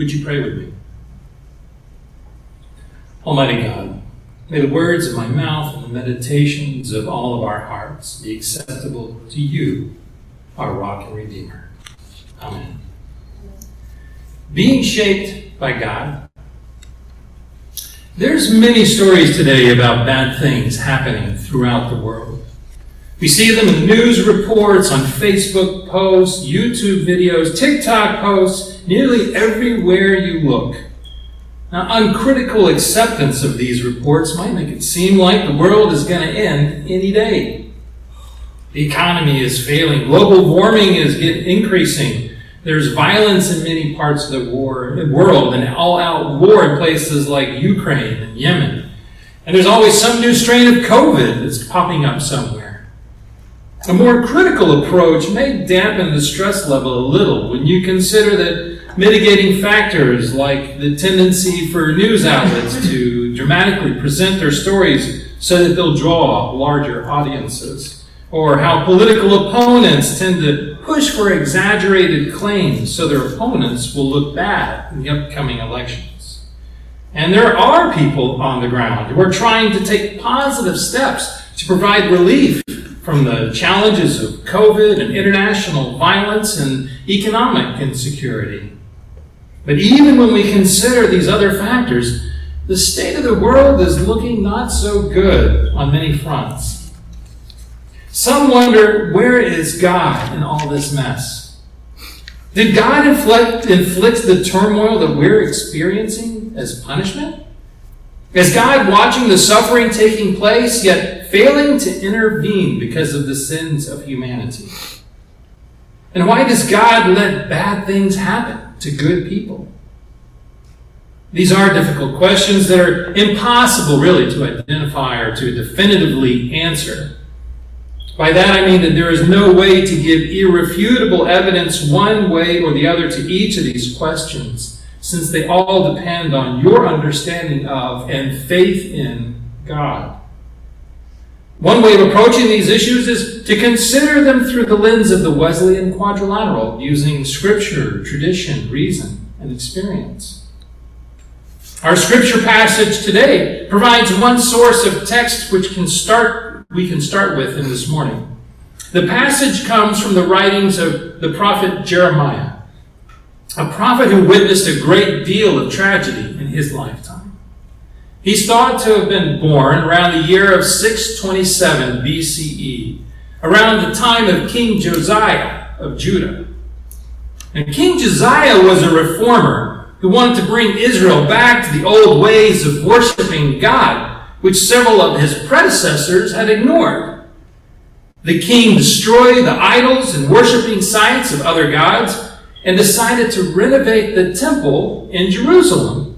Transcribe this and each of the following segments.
Would you pray with me? Almighty God, may the words of my mouth and the meditations of all of our hearts be acceptable to you, our rock and redeemer. Amen. Being shaped by God. There's many stories today about bad things happening throughout the world. We see them in news reports, on Facebook posts, YouTube videos, TikTok posts, nearly everywhere you look. Now, uncritical acceptance of these reports might make it seem like the world is going to end any day. The economy is failing. Global warming is increasing. There's violence in many parts of the war, world, and all-out war in places like Ukraine and Yemen. And there's always some new strain of COVID that's popping up somewhere. A more critical approach may dampen the stress level a little when you consider that mitigating factors like the tendency for news outlets to dramatically present their stories so that they'll draw larger audiences, or how political opponents tend to push for exaggerated claims so their opponents will look bad in the upcoming elections. And there are people on the ground who are trying to take positive steps to provide relief from the challenges of COVID and international violence and economic insecurity. But even when we consider these other factors, the state of the world is looking not so good on many fronts. Some wonder where is God in all this mess? Did God inflict, inflict the turmoil that we're experiencing as punishment? Is God watching the suffering taking place, yet failing to intervene because of the sins of humanity? And why does God let bad things happen? to good people? These are difficult questions that are impossible, really, to identify or to definitively answer. By that I mean that there is no way to give irrefutable evidence one way or the other to each of these questions, since they all depend on your understanding of and faith in God. One way of approaching these issues is to consider them through the lens of the Wesleyan quadrilateral, using scripture, tradition, reason, and experience. Our scripture passage today provides one source of text which can start, we can start with in this morning. The passage comes from the writings of the prophet Jeremiah, a prophet who witnessed a great deal of tragedy in his lifetime. He's thought to have been born around the year of 627 BCE, around the time of King Josiah of Judah. And King Josiah was a reformer who wanted to bring Israel back to the old ways of worshiping God, which several of his predecessors had ignored. The king destroyed the idols and worshiping sites of other gods and decided to renovate the temple in Jerusalem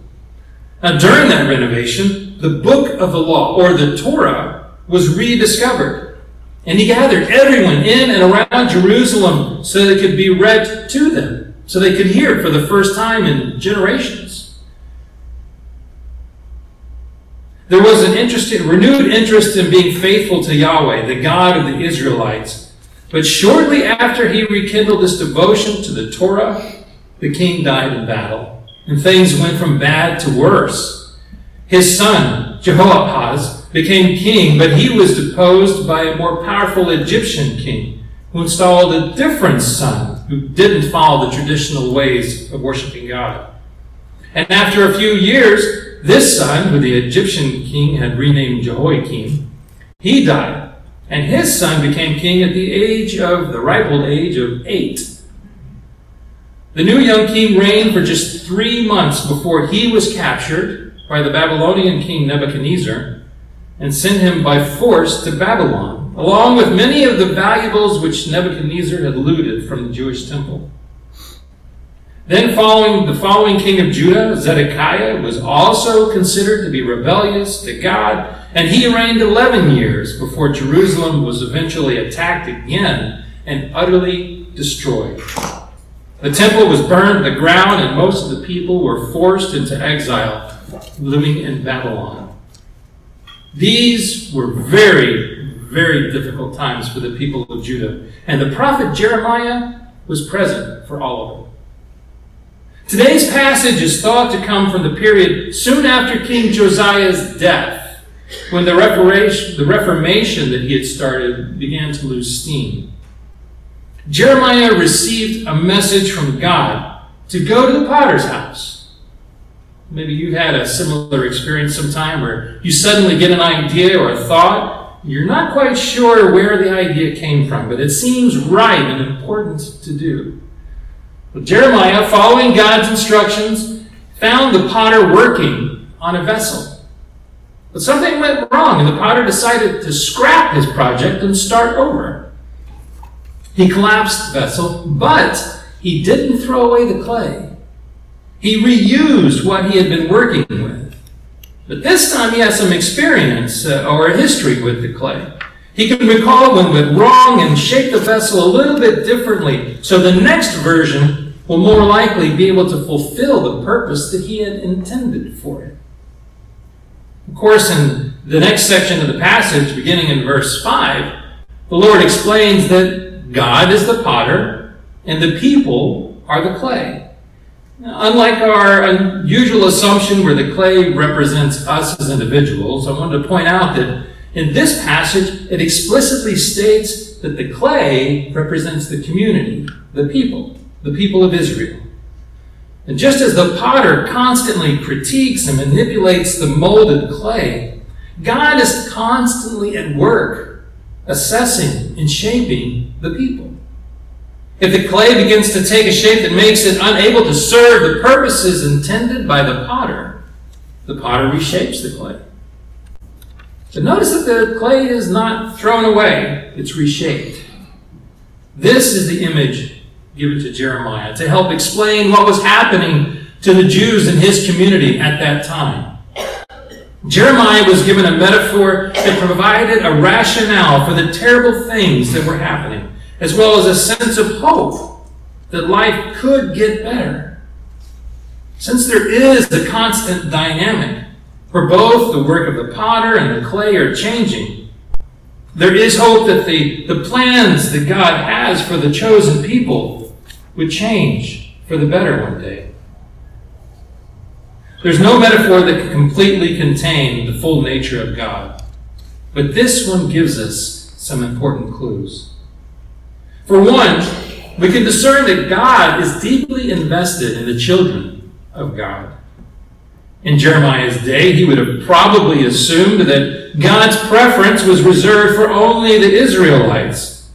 now, during that renovation, the book of the law, or the Torah, was rediscovered. And he gathered everyone in and around Jerusalem so that it could be read to them, so they could hear it for the first time in generations. There was an interesting, renewed interest in being faithful to Yahweh, the God of the Israelites. But shortly after he rekindled this devotion to the Torah, the king died in battle and things went from bad to worse. His son, Jehoahaz, became king, but he was deposed by a more powerful Egyptian king who installed a different son who didn't follow the traditional ways of worshiping God. And after a few years, this son, who the Egyptian king had renamed Jehoiakim, he died, and his son became king at the age of the ripe old age of eight. The new young king reigned for just three months before he was captured by the Babylonian king Nebuchadnezzar and sent him by force to Babylon, along with many of the valuables which Nebuchadnezzar had looted from the Jewish temple. Then following the following king of Judah, Zedekiah, was also considered to be rebellious to God, and he reigned 11 years before Jerusalem was eventually attacked again and utterly destroyed. The temple was burned to the ground, and most of the people were forced into exile, living in Babylon. These were very, very difficult times for the people of Judah, and the prophet Jeremiah was present for all of them. Today's passage is thought to come from the period soon after King Josiah's death, when the Reformation, the Reformation that he had started began to lose steam. Jeremiah received a message from God to go to the potter's house. Maybe you've had a similar experience sometime where you suddenly get an idea or a thought. You're not quite sure where the idea came from, but it seems right and important to do. But Jeremiah, following God's instructions, found the potter working on a vessel. But something went wrong, and the potter decided to scrap his project and start over. He collapsed the vessel, but he didn't throw away the clay. He reused what he had been working with. But this time he has some experience uh, or a history with the clay. He can recall when went wrong and shape the vessel a little bit differently, so the next version will more likely be able to fulfill the purpose that he had intended for it. Of course, in the next section of the passage, beginning in verse 5, the Lord explains that God is the potter and the people are the clay. Unlike our unusual assumption where the clay represents us as individuals, I wanted to point out that in this passage, it explicitly states that the clay represents the community, the people, the people of Israel. And just as the potter constantly critiques and manipulates the molded clay, God is constantly at work assessing and shaping the people. If the clay begins to take a shape that makes it unable to serve the purposes intended by the potter, the potter reshapes the clay. But notice that the clay is not thrown away, it's reshaped. This is the image given to Jeremiah to help explain what was happening to the Jews in his community at that time. Jeremiah was given a metaphor that provided a rationale for the terrible things that were happening, as well as a sense of hope that life could get better. Since there is a constant dynamic for both the work of the potter and the clay are changing. There is hope that the, the plans that God has for the chosen people would change for the better one day. There's no metaphor that can completely contain the full nature of God, but this one gives us some important clues. For one, we can discern that God is deeply invested in the children of God. In Jeremiah's day, he would have probably assumed that God's preference was reserved for only the Israelites.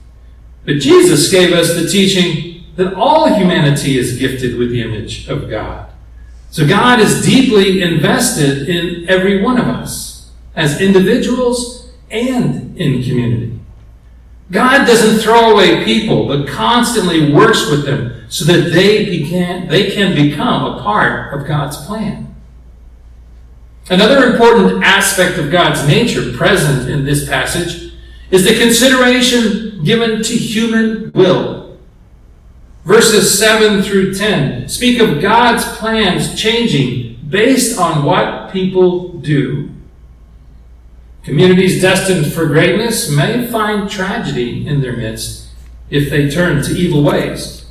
But Jesus gave us the teaching that all humanity is gifted with the image of God. So God is deeply invested in every one of us as individuals and in community. God doesn't throw away people, but constantly works with them so that they, began, they can become a part of God's plan. Another important aspect of God's nature present in this passage is the consideration given to human will. Verses 7 through 10 speak of God's plans changing based on what people do. Communities destined for greatness may find tragedy in their midst if they turn to evil ways.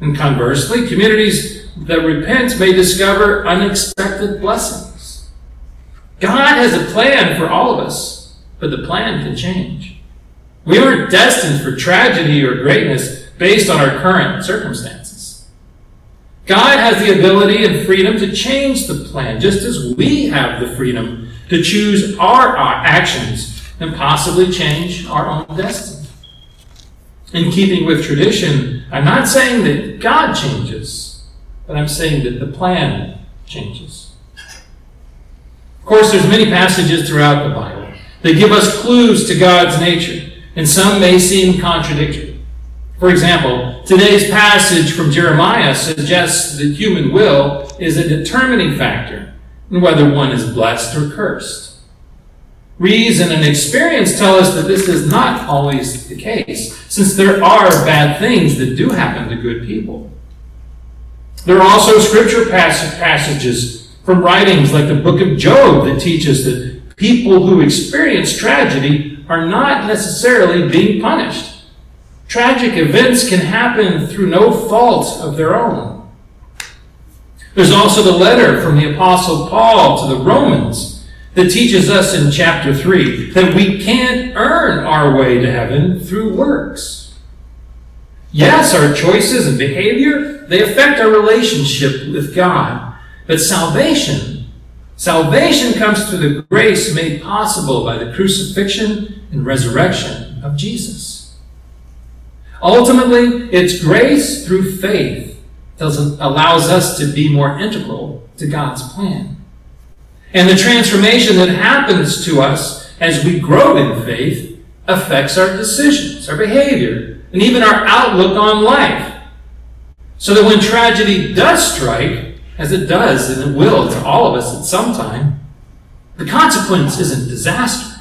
And conversely, communities that repent may discover unexpected blessings. God has a plan for all of us, but the plan can change. We aren't destined for tragedy or greatness based on our current circumstances. God has the ability and freedom to change the plan, just as we have the freedom to choose our actions and possibly change our own destiny. In keeping with tradition, I'm not saying that God changes, but I'm saying that the plan changes. Of course, there's many passages throughout the Bible that give us clues to God's nature, and some may seem contradictory. For example, today's passage from Jeremiah suggests that human will is a determining factor in whether one is blessed or cursed. Reason and experience tell us that this is not always the case, since there are bad things that do happen to good people. There are also scripture passages from writings like the book of Job that teaches that people who experience tragedy are not necessarily being punished. Tragic events can happen through no fault of their own. There's also the letter from the Apostle Paul to the Romans that teaches us in chapter 3 that we can't earn our way to heaven through works. Yes, our choices and behavior, they affect our relationship with God. But salvation, salvation comes through the grace made possible by the crucifixion and resurrection of Jesus. Ultimately, it's grace through faith that allows us to be more integral to God's plan. And the transformation that happens to us as we grow in faith affects our decisions, our behavior, and even our outlook on life. So that when tragedy does strike, as it does and it will to all of us at some time, the consequence isn't disaster,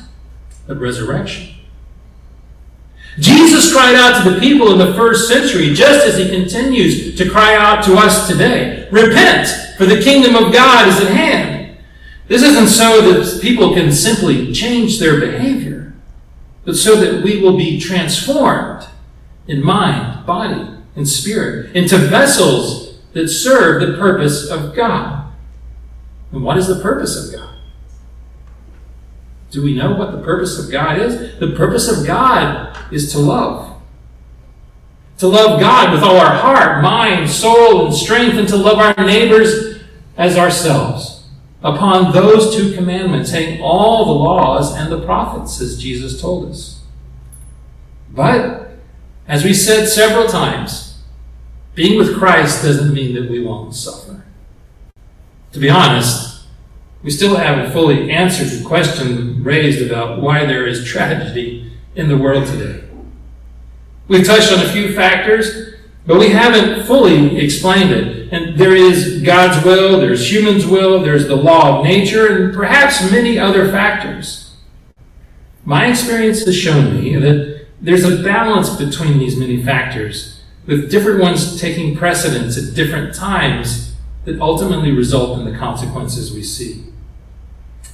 but resurrection. Jesus cried out to the people in the first century, just as he continues to cry out to us today Repent, for the kingdom of God is at hand. This isn't so that people can simply change their behavior, but so that we will be transformed in mind, body, and spirit into vessels that serve the purpose of God. And what is the purpose of God? Do we know what the purpose of God is? The purpose of God is to love. To love God with all our heart, mind, soul, and strength, and to love our neighbors as ourselves. Upon those two commandments hang all the laws and the prophets, as Jesus told us. But, as we said several times, being with Christ doesn't mean that we won't suffer. To be honest, we still haven't fully answered the question raised about why there is tragedy in the world today. We've touched on a few factors, but we haven't fully explained it. And there is God's will, there's human's will, there's the law of nature, and perhaps many other factors. My experience has shown me that there's a balance between these many factors, with different ones taking precedence at different times that ultimately result in the consequences we see.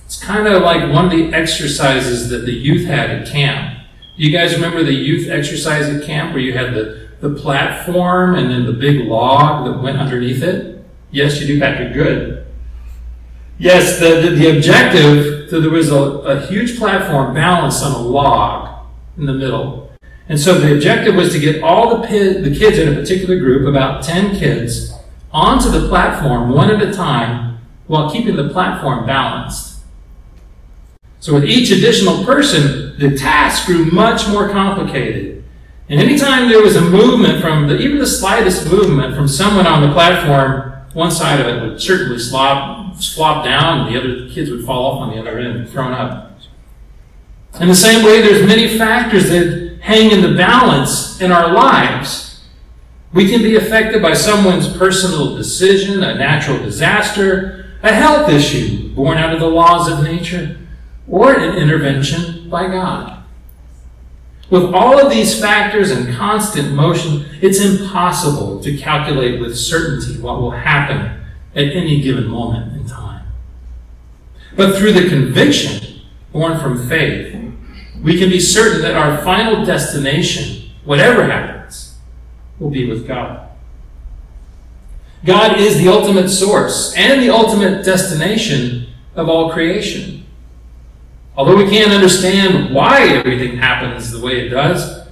It's kind of like one of the exercises that the youth had at camp. Do you guys remember the youth exercise at camp where you had the, the platform and then the big log that went underneath it? Yes, you do, Patrick. Good. Yes, the, the, the objective, so there was a, a huge platform balanced on a log in the middle. And so the objective was to get all the, the kids in a particular group, about 10 kids, onto the platform one at a time while keeping the platform balanced. So with each additional person, the task grew much more complicated. And anytime there was a movement from the, even the slightest movement from someone on the platform, one side of it would certainly slop, flop down, and the other kids would fall off on the other end, thrown up. In the same way, there's many factors that hang in the balance in our lives. We can be affected by someone's personal decision, a natural disaster, a health issue born out of the laws of nature or an intervention by God. With all of these factors in constant motion, it's impossible to calculate with certainty what will happen at any given moment in time. But through the conviction born from faith, we can be certain that our final destination, whatever happens, will be with God. God is the ultimate source and the ultimate destination of all creation. Although we can't understand why everything happens the way it does,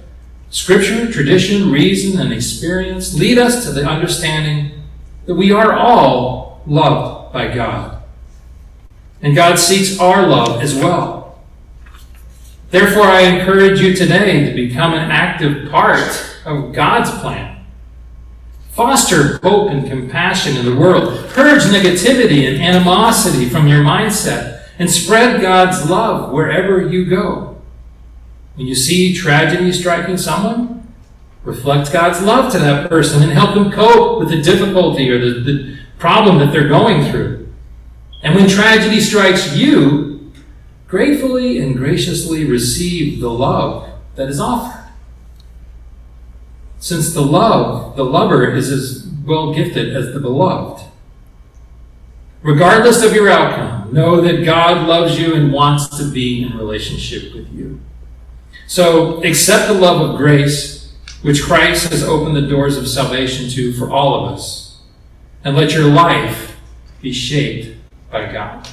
Scripture, tradition, reason, and experience lead us to the understanding that we are all loved by God. And God seeks our love as well. Therefore, I encourage you today to become an active part of God's plan. Foster hope and compassion in the world. Purge negativity and animosity from your mindset and spread God's love wherever you go. When you see tragedy striking someone, reflect God's love to that person and help them cope with the difficulty or the, the problem that they're going through. And when tragedy strikes you, gratefully and graciously receive the love that is offered. Since the love, the lover, is as well gifted as the beloved. Regardless of your outcome, know that God loves you and wants to be in relationship with you. So accept the love of grace, which Christ has opened the doors of salvation to for all of us, and let your life be shaped by God.